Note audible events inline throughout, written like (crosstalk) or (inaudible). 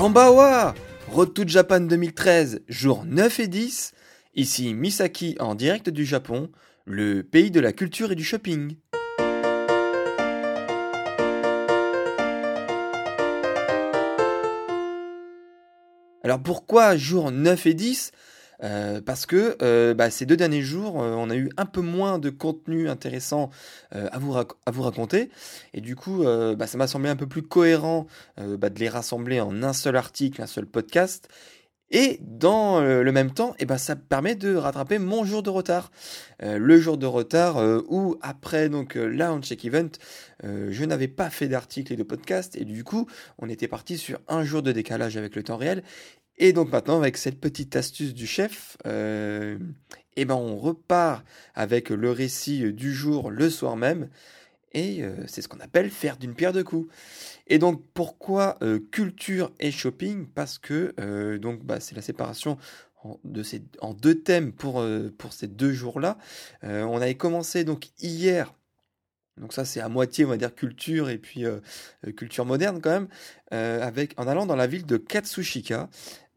Kambawa Road to Japan 2013, jours 9 et 10. Ici Misaki en direct du Japon, le pays de la culture et du shopping. Alors pourquoi jours 9 et 10 euh, parce que euh, bah, ces deux derniers jours, euh, on a eu un peu moins de contenu intéressant à, vous raconter. Et du coup, bah, ça m'a semblé un peu plus cohérent bah, de les rassembler en un seul article, un seul podcast. Et dans le même temps, eh ben, ça permet de rattraper mon jour de retard. le jour de retard où, après donc Launch Check Event, je n'avais pas fait d'article et de podcast. Et du coup, on était parti sur un jour de décalage avec le temps réel. Et donc maintenant, avec cette petite astuce du chef, euh, eh ben on repart avec le récit du jour le soir même. Et euh, c'est ce qu'on appelle faire d'une pierre deux coups. Et donc pourquoi euh, culture et shopping? Parce que donc bah, c'est la séparation en, de ces, en deux thèmes pour, pour ces deux jours-là. on avait commencé donc hier donc ça c'est à moitié on va dire culture et puis culture moderne quand même, avec en allant dans la ville de Katsushika,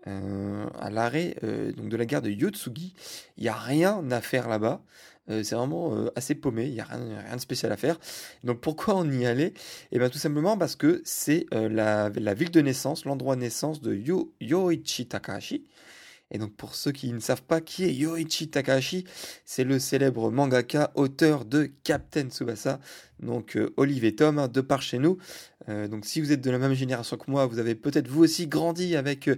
euh, à l'arrêt euh, donc de la gare de Yotsugi. Il n'y a rien à faire là-bas. Euh, c'est vraiment assez paumé, il n'y a rien, de spécial à faire. Donc pourquoi on y allait? Eh bien tout simplement parce que c'est la, ville de naissance, l'endroit de naissance de Yo, Yoichi Takahashi. Et donc pour ceux qui ne savent pas qui est Yoichi Takahashi, c'est le célèbre mangaka auteur de Captain Tsubasa, donc euh, Olive et Tom, hein, de par chez nous. Euh, donc si vous êtes de la même génération que moi, vous avez peut-être vous aussi grandi avec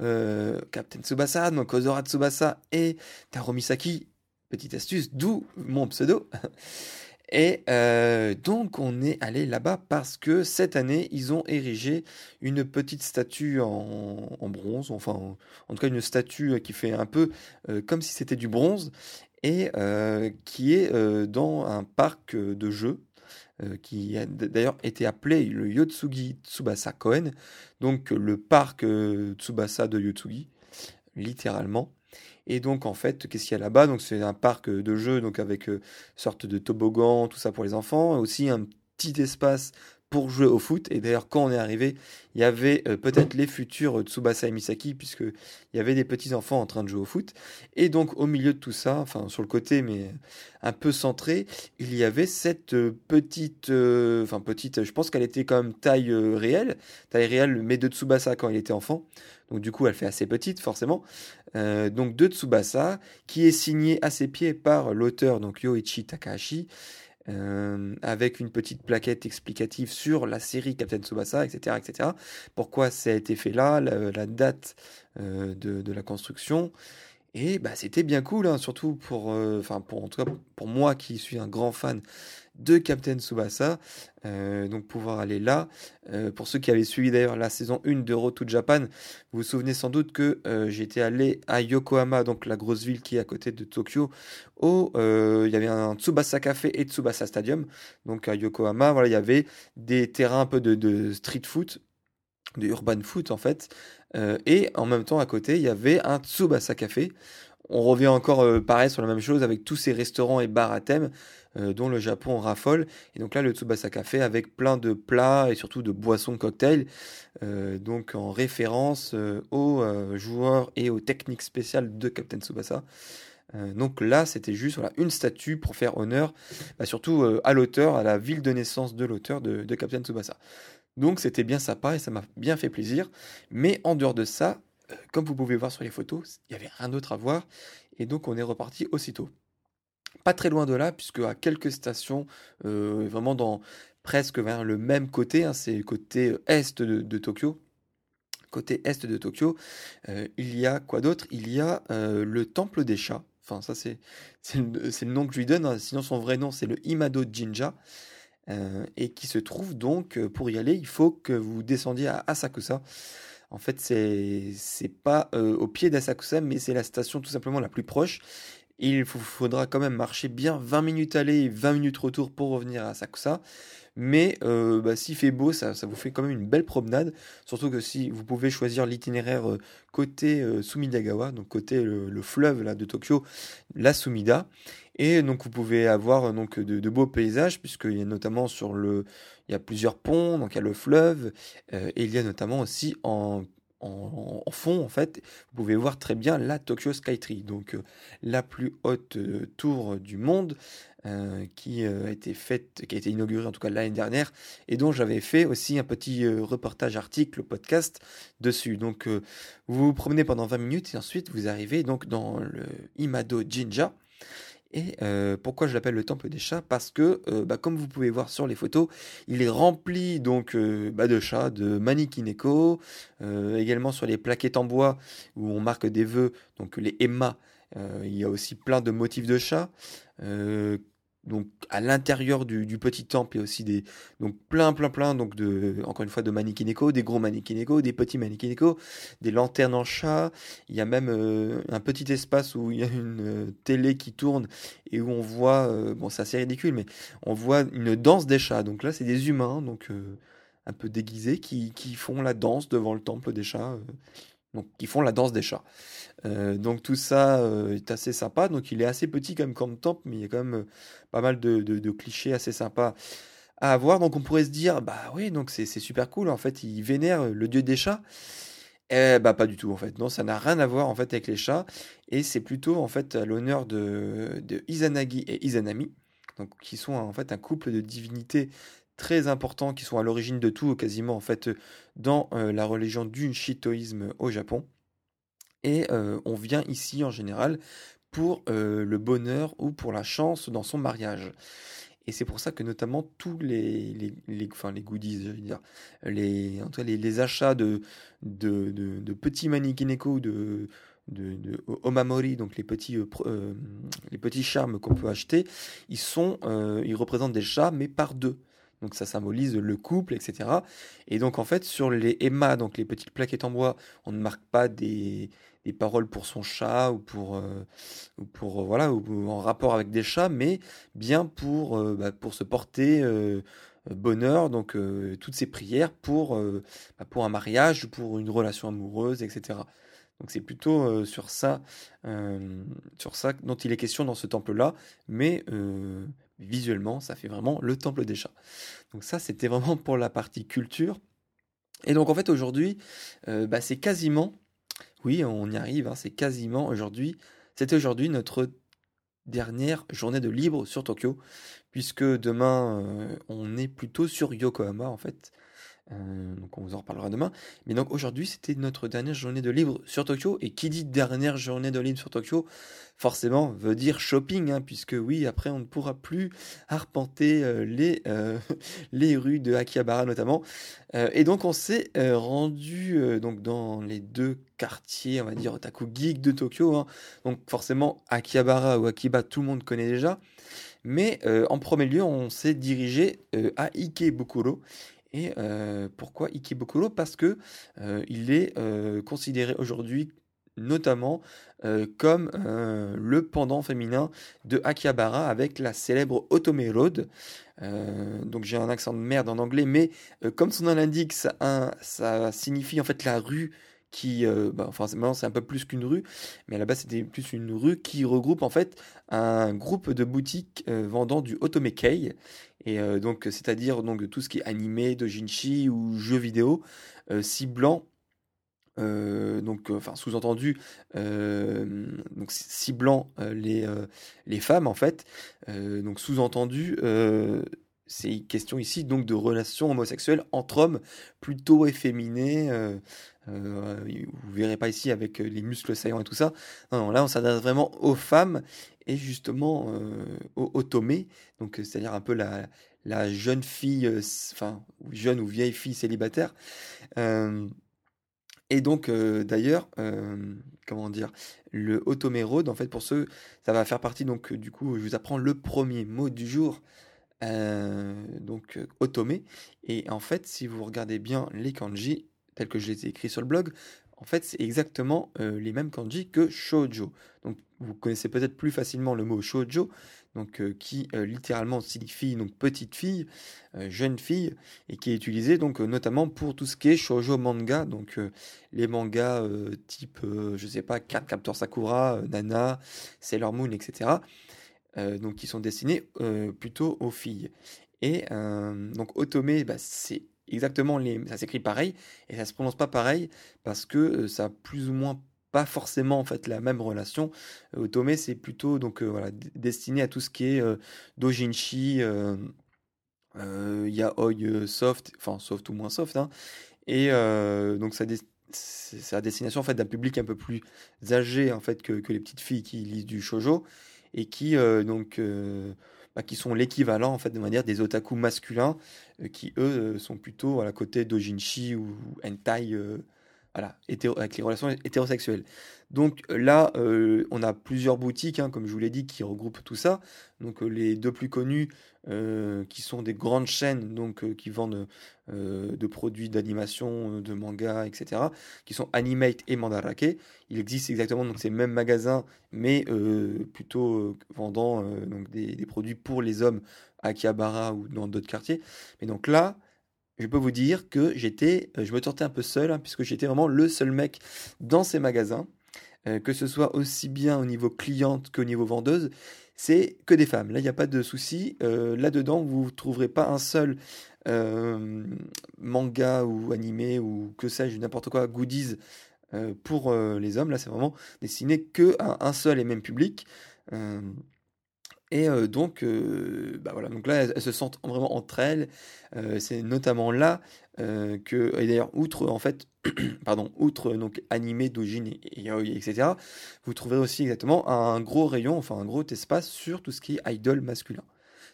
euh, Captain Tsubasa, donc Ozora Tsubasa et Taro Misaki. Petite astuce, d'où mon pseudo. (laughs) Et euh, donc on est allé là-bas parce que cette année ils ont érigé une petite statue en, bronze, enfin en, tout cas une statue qui fait un peu euh, comme si c'était du bronze et euh, qui est dans un parc de jeux qui a d'ailleurs été appelé le Yotsugi Tsubasa Koen, donc le parc Tsubasa de Yotsugi, littéralement. Et donc en fait, qu'est-ce qu'il y a là-bas? Donc c'est un parc de jeux, donc avec euh, sorte de toboggan, tout ça pour les enfants, aussi un petit espace pour jouer au foot. Et d'ailleurs, quand on est arrivé, il y avait euh, peut-être les futurs Tsubasa et Misaki, puisque il y avait des petits enfants en train de jouer au foot. Et donc, au milieu de tout ça, enfin sur le côté, mais un peu centré, il y avait cette euh, petite, enfin petite, je pense qu'elle était quand même taille réelle, taille réelle, mais de Tsubasa quand il était enfant. Donc du coup, elle fait assez petite, forcément. Euh, donc de Tsubasa, qui est signé à ses pieds par l'auteur, donc Yoichi Takahashi, euh, avec une petite plaquette explicative sur la série Captain Tsubasa, etc., etc. Pourquoi ça a été fait là, la, date euh, de, la construction. Et bah, c'était bien cool, hein, surtout pour, enfin pour, en tout cas, pour moi qui suis un grand fan de Captain Tsubasa. Euh, donc pouvoir aller là. Euh, pour ceux qui avaient suivi d'ailleurs la saison 1 de Road to Japan, vous vous souvenez sans doute que euh, j'étais allé à Yokohama, donc la grosse ville qui est à côté de Tokyo, où il y avait un Tsubasa Café et Tsubasa Stadium. Donc à Yokohama, voilà, il y avait des terrains un peu de, de street foot, de urban foot en fait. et en même temps à côté, il y avait un Tsubasa Café on revient encore euh, pareil sur la même chose avec tous ces restaurants et bars à thème euh, dont le Japon raffole. Et donc là, le Tsubasa Café avec plein de plats et surtout de boissons cocktails, euh, donc en référence aux joueurs et aux techniques spéciales de Captain Tsubasa. donc là, c'était juste une statue pour faire honneur, bah, surtout à l'auteur, à la ville de naissance de l'auteur de, de Captain Tsubasa. Donc c'était bien sympa et ça m'a bien fait plaisir. Mais en dehors de ça, comme vous pouvez voir sur les photos, il n'y avait rien d'autre à voir. Et donc on est reparti aussitôt. Pas très loin de là, puisque à quelques stations, euh, vraiment dans presque vers le même côté, hein, c'est le côté est de, Tokyo. côté est de Tokyo, il y a quoi d'autre? Il y a le temple des chats. Enfin, ça, c'est le, le, nom que je lui donne. Hein. Sinon, son vrai nom, c'est le Imado Jinja. et qui se trouve donc, pour y aller, il faut que vous descendiez à Asakusa. En fait, c'est pas au pied d'Asakusa, mais c'est la station tout simplement la plus proche. Il vous faudra quand même marcher bien 20 minutes aller et 20 minutes retour pour revenir à Asakusa. Mais euh, bah, s'il fait beau, ça, vous fait quand même une belle promenade. Surtout que si vous pouvez choisir l'itinéraire euh, côté euh, Sumidagawa, donc côté le, fleuve là, de Tokyo, la Sumida. Et donc vous pouvez avoir donc de, beaux paysages, puisqu'il y a notamment sur le. Il y a plusieurs ponts, donc il y a le fleuve, et il y a notamment aussi en en, fond, en fait, vous pouvez voir très bien la Tokyo Skytree, donc euh, la plus haute euh, tour du monde, euh, qui a été faite, qui a été inaugurée en tout cas l'année dernière, et dont j'avais fait aussi un petit reportage article, podcast dessus. Donc, vous vous promenez pendant 20 minutes et ensuite vous arrivez donc dans le Imado Jinja. Et euh, pourquoi je l'appelle le temple des chats? Parce que, euh, bah, comme vous pouvez voir sur les photos, il est rempli donc euh, bah, de chats, de manikineko, également sur les plaquettes en bois où on marque des vœux, donc les Emma. il y a aussi plein de motifs de chats donc à l'intérieur du, petit temple il y a aussi des donc plein plein plein donc de encore une fois de manikineko des gros manikineko des petits manikineko des lanternes en chat. Il y a même euh, un petit espace où il y a une euh, télé qui tourne et où on voit euh, bon c'est assez ridicule mais on voit une danse des chats. Donc là c'est des humains donc un peu déguisés qui, qui, font la danse devant le temple des chats donc qui font la danse des chats. Euh, donc tout ça euh, est assez sympa. Donc il est assez petit comme temple, mais il y a quand même euh, pas mal de, clichés assez sympas à avoir. Donc on pourrait se dire, bah oui, donc c'est super cool. En fait, il vénère le dieu des chats. Eh bah pas du tout en fait. Non, ça n'a rien à voir en fait avec les chats. Et c'est plutôt en fait à l'honneur de, de Izanagi et Izanami, donc qui sont en fait un couple de divinités très importants qui sont à l'origine de tout, quasiment en fait, dans euh, la religion du shintoïsme au Japon. Et euh, on vient ici en général pour euh, le bonheur ou pour la chance dans son mariage. Et c'est pour ça que notamment tous les, goodies, les, achats de, de, de, petits manikineko, de, de, omamori, donc les petits, les petits charmes qu'on peut acheter, ils, sont, ils représentent des chats, mais par deux. Donc ça symbolise le couple, etc. Et donc en fait sur les Emma, donc les petites plaquettes en bois, on ne marque pas des, paroles pour son chat ou pour, euh, ou pour euh, voilà ou, en rapport avec des chats, mais bien pour, euh, bah, pour se porter bonheur. Donc toutes ces prières pour, bah, pour un mariage, pour une relation amoureuse, etc. Donc c'est plutôt sur ça, sur ça dont il est question dans ce temple-là, mais visuellement, ça fait vraiment le temple des chats. Donc ça, c'était vraiment pour la partie culture. Et donc en fait, aujourd'hui, euh, bah, c'est quasiment, oui, on y arrive, hein, c'est quasiment aujourd'hui, c'était aujourd'hui notre dernière journée de libre sur Tokyo, puisque demain, euh, on est plutôt sur Yokohama, en fait. Euh, donc on vous en reparlera demain. Mais donc aujourd'hui, c'était notre dernière journée de libre sur Tokyo. Et qui dit dernière journée de libre sur Tokyo, forcément veut dire shopping, hein, puisque oui, après on ne pourra plus arpenter euh, les, euh, (laughs) les rues de Akihabara notamment. et donc on s'est rendu donc dans les deux quartiers, on va dire otaku geek de Tokyo. Hein. Donc forcément Akihabara ou Akiba, tout le monde connaît déjà. Mais en premier lieu, on s'est dirigé à Ikebukuro. Et euh, pourquoi Ikebukuro? Parce que euh, il est euh, considéré aujourd'hui notamment comme le pendant féminin de Akihabara avec la célèbre Otome Road. donc j'ai un accent de merde en anglais, mais comme son nom l'indique, ça, ça, signifie en fait la rue qui, bah, enfin maintenant c'est un peu plus qu'une rue, mais à la base c'était plus une rue qui regroupe en fait un groupe de boutiques vendant du Otome Kei, et euh, donc, c'est-à-dire donc tout ce qui est animé, dojinshi ou jeux vidéo, euh, ciblant euh, donc, enfin, sous-entendu, donc ciblant les, les femmes en fait. donc, sous-entendu, c'est question ici donc de relations homosexuelles entre hommes plutôt efféminés. vous verrez pas ici avec les muscles saillants et tout ça. Non, là on s'adresse vraiment aux femmes et justement aux, aux tomés, donc c'est-à-dire un peu la, la jeune fille, enfin jeune ou vieille fille célibataire. Et donc, d'ailleurs, comment dire, le Otome Road, en fait, pour ceux, ça va faire partie, donc, du coup, je vous apprends le premier mot du jour, donc, Otome. Et en fait, si vous regardez bien les kanji, tels que je les ai écrits sur le blog, en fait, c'est exactement les mêmes kanji que shoujo. Donc, vous connaissez peut-être plus facilement le mot shoujo, donc qui littéralement signifie donc petite fille, jeune fille, et qui est utilisé donc notamment pour tout ce qui est shoujo manga, donc les mangas type, je sais pas, Captor Sakura, Nana, Sailor Moon, etc. donc qui sont destinés plutôt aux filles. Et donc Otome, bah, c'est exactement les, ça s'écrit pareil et ça se prononce pas pareil parce que ça a plus ou moins pas forcément en fait la même relation. Otome c'est plutôt donc voilà destiné à tout ce qui est dojinshi, yaoi soft, enfin soft ou moins soft, hein, et donc ça c'est à destination en fait d'un public un peu plus âgé en fait que, que, les petites filles qui lisent du shojo et qui donc bah, qui sont l'équivalent en fait de manière des otaku masculins euh, qui eux euh, sont plutôt à la côté d'ojinshi ou, hentai euh, voilà, avec les relations hétérosexuelles. Donc là, on a plusieurs boutiques, hein, comme je vous l'ai dit, qui regroupent tout ça. Donc les deux plus connus, qui sont des grandes chaînes, donc qui vendent de produits d'animation, de manga, etc., qui sont Animate et Mandarake. Il existe exactement donc ces mêmes magasins, mais plutôt vendant donc des, des, produits pour les hommes à Akihabara ou dans d'autres quartiers. Mais donc là, je peux vous dire que j'étais, je me tentais un peu seul, hein, puisque j'étais vraiment le seul mec dans ces magasins. Euh, que ce soit aussi bien au niveau cliente qu'au niveau vendeuse, c'est que des femmes. Là, il n'y a pas de souci. Euh, là-dedans, vous ne trouverez pas un seul euh, manga ou animé ou que sais-je, n'importe quoi, goodies pour les hommes. Là, c'est vraiment destiné que à un seul et même public. Et donc, bah voilà, donc là, elles, se sentent vraiment entre elles. c'est notamment là que, et d'ailleurs, outre en fait, (clears throat) pardon, outre donc animé, doujin et, yaoi, etc., vous trouverez aussi exactement un gros rayon, enfin un gros espace sur tout ce qui est idol masculin.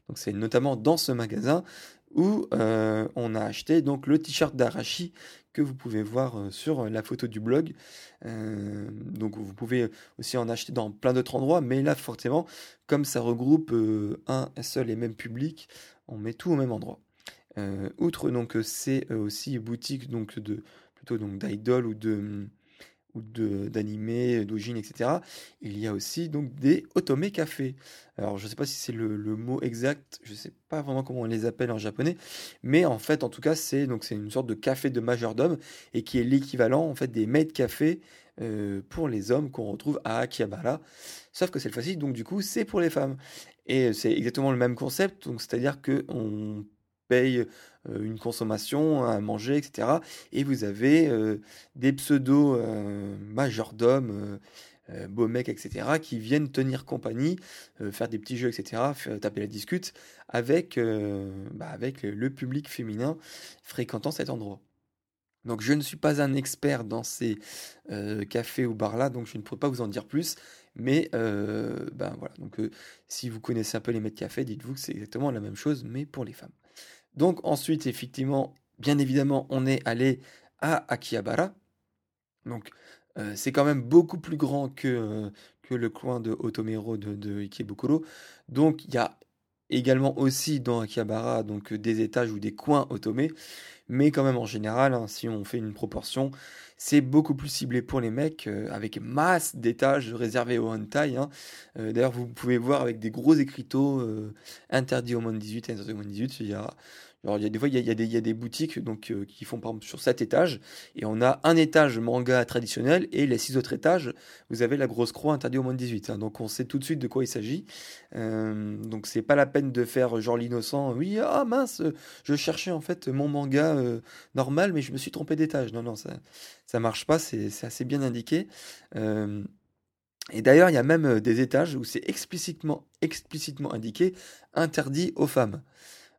Donc c'est notamment dans ce magasin où on a acheté donc le t-shirt d'Arashi que vous pouvez voir euh, sur euh, la photo du blog. Euh, donc vous pouvez aussi en acheter dans plein d'autres endroits, mais là forcément, comme ça regroupe un seul et même public, on met tout au même endroit. outre donc c'est aussi boutique donc de plutôt donc d'idol ou de ou d'animés, d'ojin, etc. Il y a aussi donc des otome café. Alors je ne sais pas si c'est le, mot exact, je ne sais pas vraiment comment on les appelle en japonais, mais en fait en tout cas c'est donc c'est une sorte de café de majordome et qui est l'équivalent en fait des maid café euh, pour les hommes qu'on retrouve à Akihabara. Sauf que cette fois-ci donc du coup c'est pour les femmes et c'est exactement le même concept donc c'est-à-dire que on paye une consommation à manger, etc. Et vous avez des pseudo majordomes, beaux mecs, etc., qui viennent tenir compagnie, faire des petits jeux, etc., taper la discute avec, bah, avec le public féminin fréquentant cet endroit. Donc je ne suis pas un expert dans ces cafés ou bars là, donc je ne pourrais pas vous en dire plus. Mais ben voilà, donc si vous connaissez un peu les maîtres café, dites-vous que c'est exactement la même chose, mais pour les femmes. Donc ensuite, effectivement, bien évidemment, on est allé à Akihabara. Donc euh, c'est quand même beaucoup plus grand que, euh, le coin de Otomero de Ikebukuro. Donc il y a également aussi dans Akihabara donc des étages ou des coins Otome. Mais quand même en général, hein, si on fait une proportion, c'est beaucoup plus ciblé pour les mecs, euh, avec masse d'étages réservés aux hentai. Hein. D'ailleurs, vous pouvez voir avec des gros écriteaux interdits au moins de 18, interdits au moins de 18. Il y a alors, il y a des fois, il y a, des, boutiques donc, euh, qui font par exemple sur 7 étages, et on a un étage manga traditionnel, et les 6 autres étages, vous avez la grosse croix interdite au moins de 18. Hein. donc, on sait tout de suite de quoi il s'agit. Euh, donc, c'est pas la peine de faire genre l'innocent. Oui, ah mince, je cherchais en fait mon manga euh, normal, mais je me suis trompé d'étage. Non, non, ça, ça marche pas, c'est assez bien indiqué. Euh, et d'ailleurs, il y a même des étages où c'est explicitement, explicitement indiqué interdit aux femmes.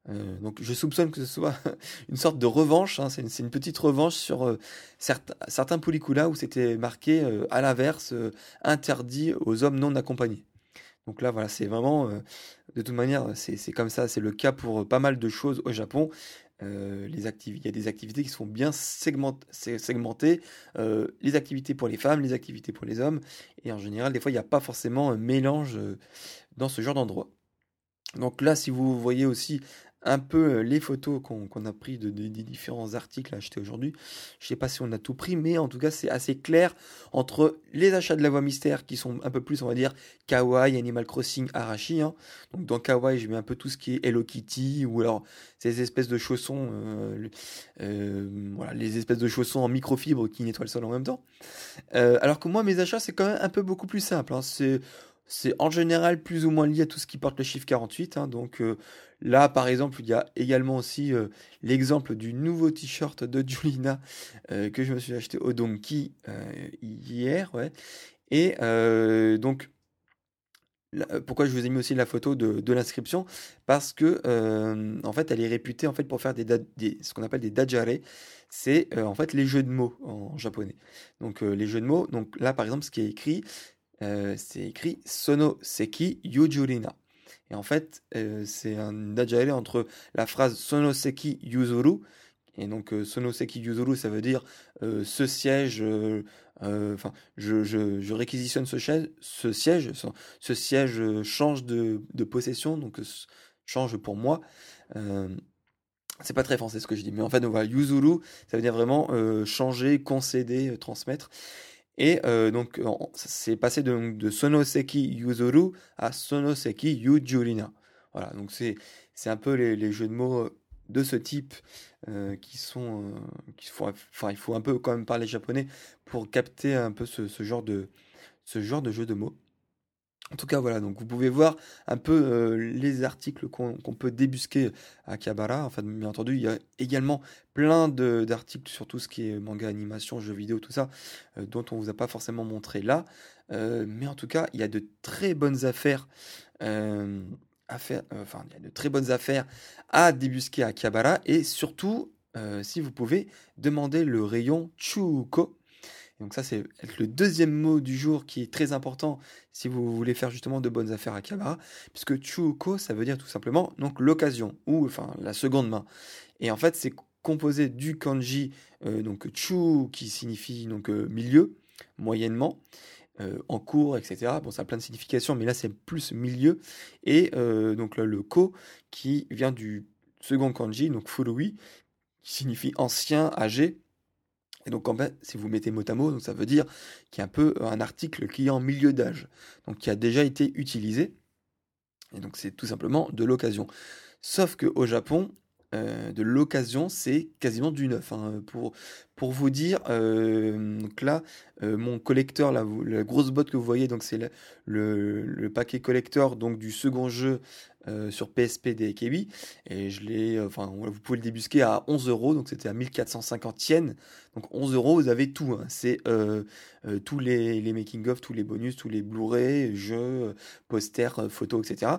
Euh, donc je soupçonne que ce soit (laughs) une sorte de revanche, hein, c'est une, petite revanche sur euh, certains, certains où c'était marqué euh, à l'inverse, interdit aux hommes non accompagnés. Donc là, voilà, c'est vraiment, de toute manière, c'est comme ça, c'est le cas pour pas mal de choses au Japon. il y a des activités qui sont bien segmentées, les activités pour les femmes, les activités pour les hommes, et en général, des fois, il n'y a pas forcément un mélange dans ce genre d'endroit. Donc là, si vous voyez aussi un peu les photos qu'on a pris de, des différents articles achetés aujourd'hui. Je ne sais pas si on a tout pris, mais en tout cas, c'est assez clair entre les achats de la voie mystère qui sont un peu plus, on va dire, Kawaii, Animal Crossing, Arashi. Hein. Donc dans Kawaii, je mets un peu tout ce qui est Hello Kitty ou alors ces espèces de chaussons, euh, euh, voilà, les espèces de chaussons en microfibre qui nettoient le sol en même temps. Euh, alors que moi, mes achats, c'est quand même un peu beaucoup plus simple. Hein. C'est c'est en général plus ou moins lié à tout ce qui porte le chiffre 48. Hein. donc Là, par exemple, il y a également aussi euh, l'exemple du nouveau t-shirt de (laughs) Julina euh, que je me suis acheté au Donkey euh, hier. Et donc, pourquoi je vous ai mis aussi la photo de, l'inscription? Parce que, en fait, elle est réputée en fait, pour faire des, ce qu'on appelle des dajare. C'est en fait les jeux de mots en japonais. Donc, les jeux de mots. Donc là, par exemple, ce qui est écrit, c'est écrit Sono Seki Yujurina. Et en fait, euh, c'est un dajare entre la phrase Sonoseki Yuzuru. Et donc, euh, Sonoseki Yuzuru, ça veut dire euh, ce siège, enfin, je, réquisitionne ce, siège, ce siège, change de, de possession, donc change pour moi. c'est pas très français ce que je dis, mais en fait, on voit Yuzuru, ça veut dire vraiment changer, concéder, transmettre. Et euh, donc, c'est passé de, Sonoseki Yuzuru à Sonoseki Yujurina. Voilà, donc c'est un peu les, jeux de mots euh, de ce type euh, qui sont. Qui font, enfin, il faut un peu quand même parler japonais pour capter un peu ce genre, de, ce genre de jeu de mots. En tout cas, voilà, donc vous pouvez voir un peu euh, les articles qu'on peut débusquer à Kabara. Enfin, bien entendu, il y a également plein d'articles sur tout ce qui est manga, animation, jeux vidéo, tout ça, euh, dont on vous a pas forcément montré là. Euh, mais en tout cas, il y a de très bonnes affaires. à faire, enfin, il y a de très bonnes affaires à débusquer à Kabara et surtout, si vous pouvez, demander le rayon Chuko donc ça, c'est le deuxième mot du jour qui est très important si vous voulez faire justement de bonnes affaires à Kabara, puisque Chuko, ça veut dire tout simplement donc l'occasion ou enfin la seconde main. Et en fait, c'est composé du kanji euh, donc chu qui signifie donc euh, milieu, moyennement. Euh, en cours, etc. Bon, ça a plein de significations, mais là c'est plus milieu. Et donc le ko qui vient du second kanji, donc furui, qui signifie ancien, âgé, et donc, en fait, si vous mettez mot à mot, donc ça veut dire qu'il y a un peu un article qui est en milieu d'âge, donc qui a déjà été utilisé. Et donc, c'est tout simplement de l'occasion. Sauf qu'au Japon, euh, de l'occasion, c'est quasiment du neuf. Hein. Pour, pour vous dire, euh, là, euh, mon collecteur, la grosse botte que vous voyez, donc c'est le, le, paquet collector donc du second jeu euh, sur PSP des Kiwi et je l'ai, enfin, vous pouvez le débusquer à 11 euros, donc c'était à 1450 yens. Donc 11 euros, vous avez tout. Hein. C'est tous les, les making-of, tous les bonus, tous les Blu-ray, jeux, posters, photos, etc.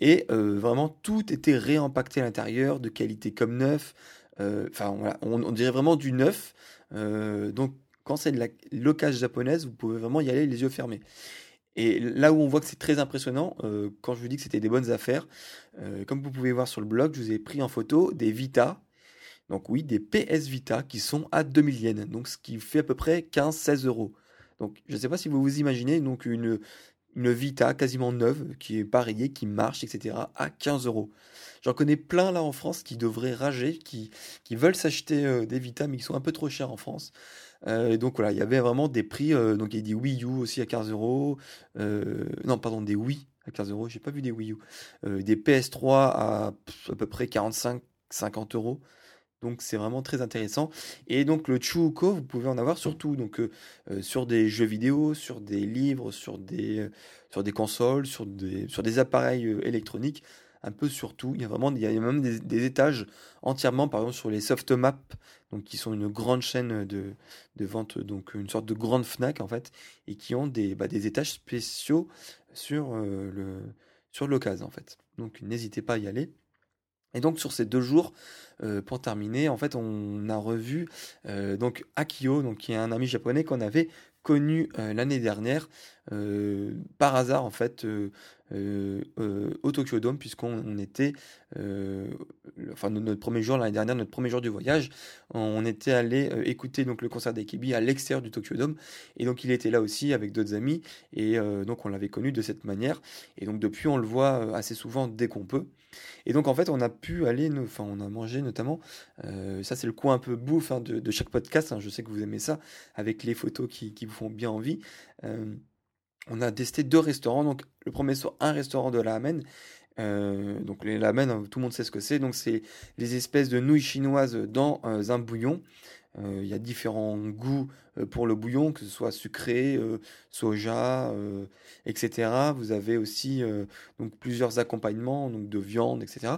Et vraiment, tout était réempacté à l'intérieur, de qualité comme neuf. Euh, enfin, on, dirait vraiment du neuf. Euh, donc, quand c'est de la locage japonaise, vous pouvez vraiment y aller les yeux fermés. Et là où on voit que c'est très impressionnant, euh, quand je vous dis que c'était des bonnes affaires, comme vous pouvez voir sur le blog, je vous ai pris en photo des Vita. Donc oui, des PS Vita qui sont à 2000 yens, donc ce qui fait à peu près 15-16 euros. Donc je ne sais pas si vous vous imaginez donc une, Vita quasiment neuve, qui est pareillée, qui marche, etc., à 15 euros. J'en connais plein là en France qui devraient rager, qui, qui veulent s'acheter euh, des Vita, mais qui sont un peu trop chers en France. Euh, donc voilà, il y avait vraiment des prix. Euh, donc il y a des Wii U aussi à 15 euros. non, pardon, des Wii à 15 euros. J'ai pas vu des Wii U. des PS3 à à peu près 45-50 euros. Donc c'est vraiment très intéressant. Et donc le Chuuko, vous pouvez en avoir surtout donc sur des jeux vidéo, sur des livres, sur des sur des consoles, sur des sur des appareils électroniques un peu sur tout. Il y a vraiment, il y a même des, étages entièrement, par exemple sur les Softmap, donc qui sont une grande chaîne de, de, vente, donc une sorte de grande Fnac en fait, et qui ont des, bah, des étages spéciaux sur euh, le sur l'occasion en fait. Donc n'hésitez pas à y aller. Et donc sur ces deux jours, euh, pour terminer, en fait, on a revu euh, donc Akio, donc qui est un ami japonais qu'on avait connu l'année dernière par hasard en fait au Tokyo Dome, puisqu'on était, enfin notre premier jour l'année dernière, notre premier jour du voyage, on était allé écouter donc le concert d'Akebi à l'extérieur du Tokyo Dome, et donc il était là aussi avec d'autres amis, et donc on l'avait connu de cette manière, et donc depuis on le voit assez souvent dès qu'on peut. Et donc en fait on a pu aller, enfin on a mangé notamment, ça c'est le coin un peu bouffe hein, de, chaque podcast, hein, je sais que vous aimez ça, avec les photos qui vous font bien envie on a testé deux restaurants. Donc, le premier sur un restaurant de la. Euh, donc, les ramen, hein, tout le monde sait ce que c'est. Donc, c'est les espèces de nouilles chinoises dans euh, un bouillon. Euh, il y a différents goûts pour le bouillon, que ce soit sucré, soja, etc. Vous avez aussi donc plusieurs accompagnements, donc de viande, etc.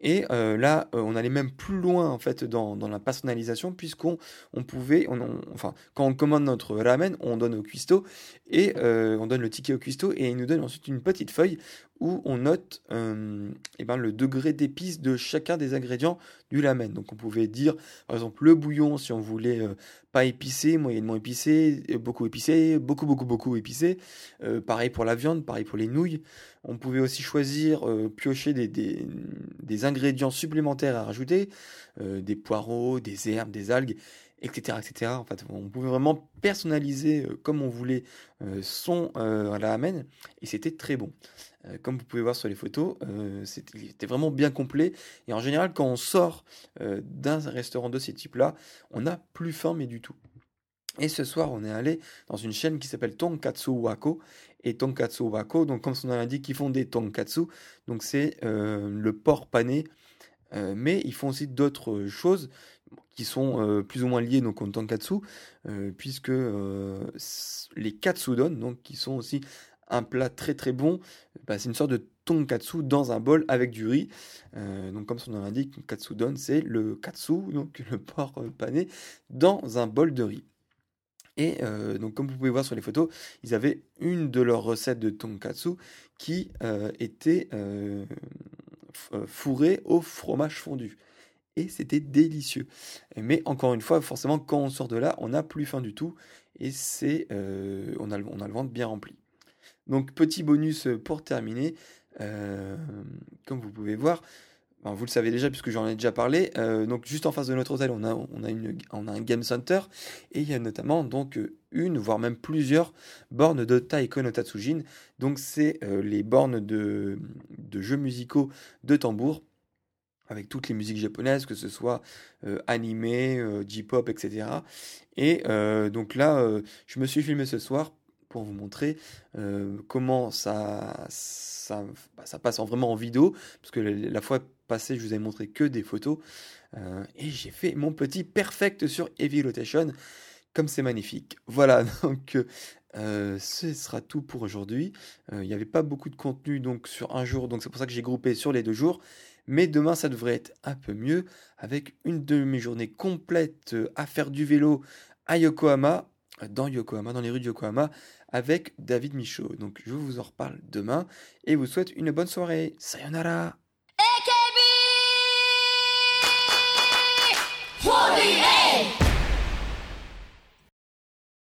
Et euh, là, euh, on allait même plus loin en fait dans, la personnalisation puisqu'on on pouvait, enfin, quand on commande notre ramen, on donne au cuistot et euh, on donne le ticket au cuistot et il nous donne ensuite une petite feuille où on note eh ben, le degré d'épice de chacun des ingrédients du ramen. Donc on pouvait dire par exemple le bouillon si on voulait pas épicé, moyennement épicé, beaucoup épicé, beaucoup beaucoup beaucoup épicé. pareil pour la viande, pareil pour les nouilles. On pouvait aussi choisir, piocher des, ingrédients supplémentaires à rajouter, des poireaux, des herbes, des algues etc., etc. En fait, on pouvait vraiment personnaliser comme on voulait son ramen et c'était très bon. Euh, comme vous pouvez voir sur les photos, euh, c'était vraiment bien complet. Et en général, quand on sort euh, d'un restaurant de ce type-là, on n'a plus faim, mais du tout. Et ce soir, on est allé dans une chaîne qui s'appelle Tonkatsu Wako. Et Tonkatsu Wako, donc comme son nom l'indique, ils font des tonkatsu. Donc c'est le porc pané. mais ils font aussi d'autres choses qui sont plus ou moins liées au tonkatsu, puisque les katsudon, qui sont aussi un plat très très bon. Bah, c'est une sorte de tonkatsu dans un bol avec du riz. Euh, donc comme son nom l'indique, katsudon, c'est le katsu, donc (laughs) le porc pané, dans un bol de riz. Et euh, donc comme vous pouvez voir sur les photos, ils avaient une de leurs recettes de tonkatsu qui euh, était fourrée au fromage fondu. Et c'était délicieux. Mais encore une fois, forcément, quand on sort de là, on n'a plus faim du tout. Et c'est, on, a, on a le ventre bien rempli. Donc petit bonus euh, pour terminer, euh, comme vous pouvez voir, vous le savez déjà puisque j'en ai déjà parlé, euh, donc juste en face de notre hôtel on a, un game center. Et il y a notamment donc une voire même plusieurs bornes de Taiko no Tatsujin, donc c'est les bornes de, de, jeux musicaux de tambour avec toutes les musiques japonaises, que ce soit animé, J-pop, etc. Et donc là, je me suis filmé ce soir pour vous montrer euh, comment ça, ça, bah, passe en, vraiment en vidéo, parce que la, fois passée, je vous ai montré que des photos, euh, et j'ai fait mon petit perfect sur Heavy Rotation, comme c'est magnifique. (laughs) Voilà, donc euh, ce sera tout pour aujourd'hui. Il n'y avait pas beaucoup de contenu donc sur un jour, donc c'est pour ça que j'ai groupé sur les deux jours. Mais demain, ça devrait être un peu mieux, avec une demi-journée complète à faire du vélo à Yokohama, dans Yokohama, dans les rues de Yokohama, avec David Michaud. Donc je vous en reparle demain et vous souhaite une bonne soirée. Sayonara.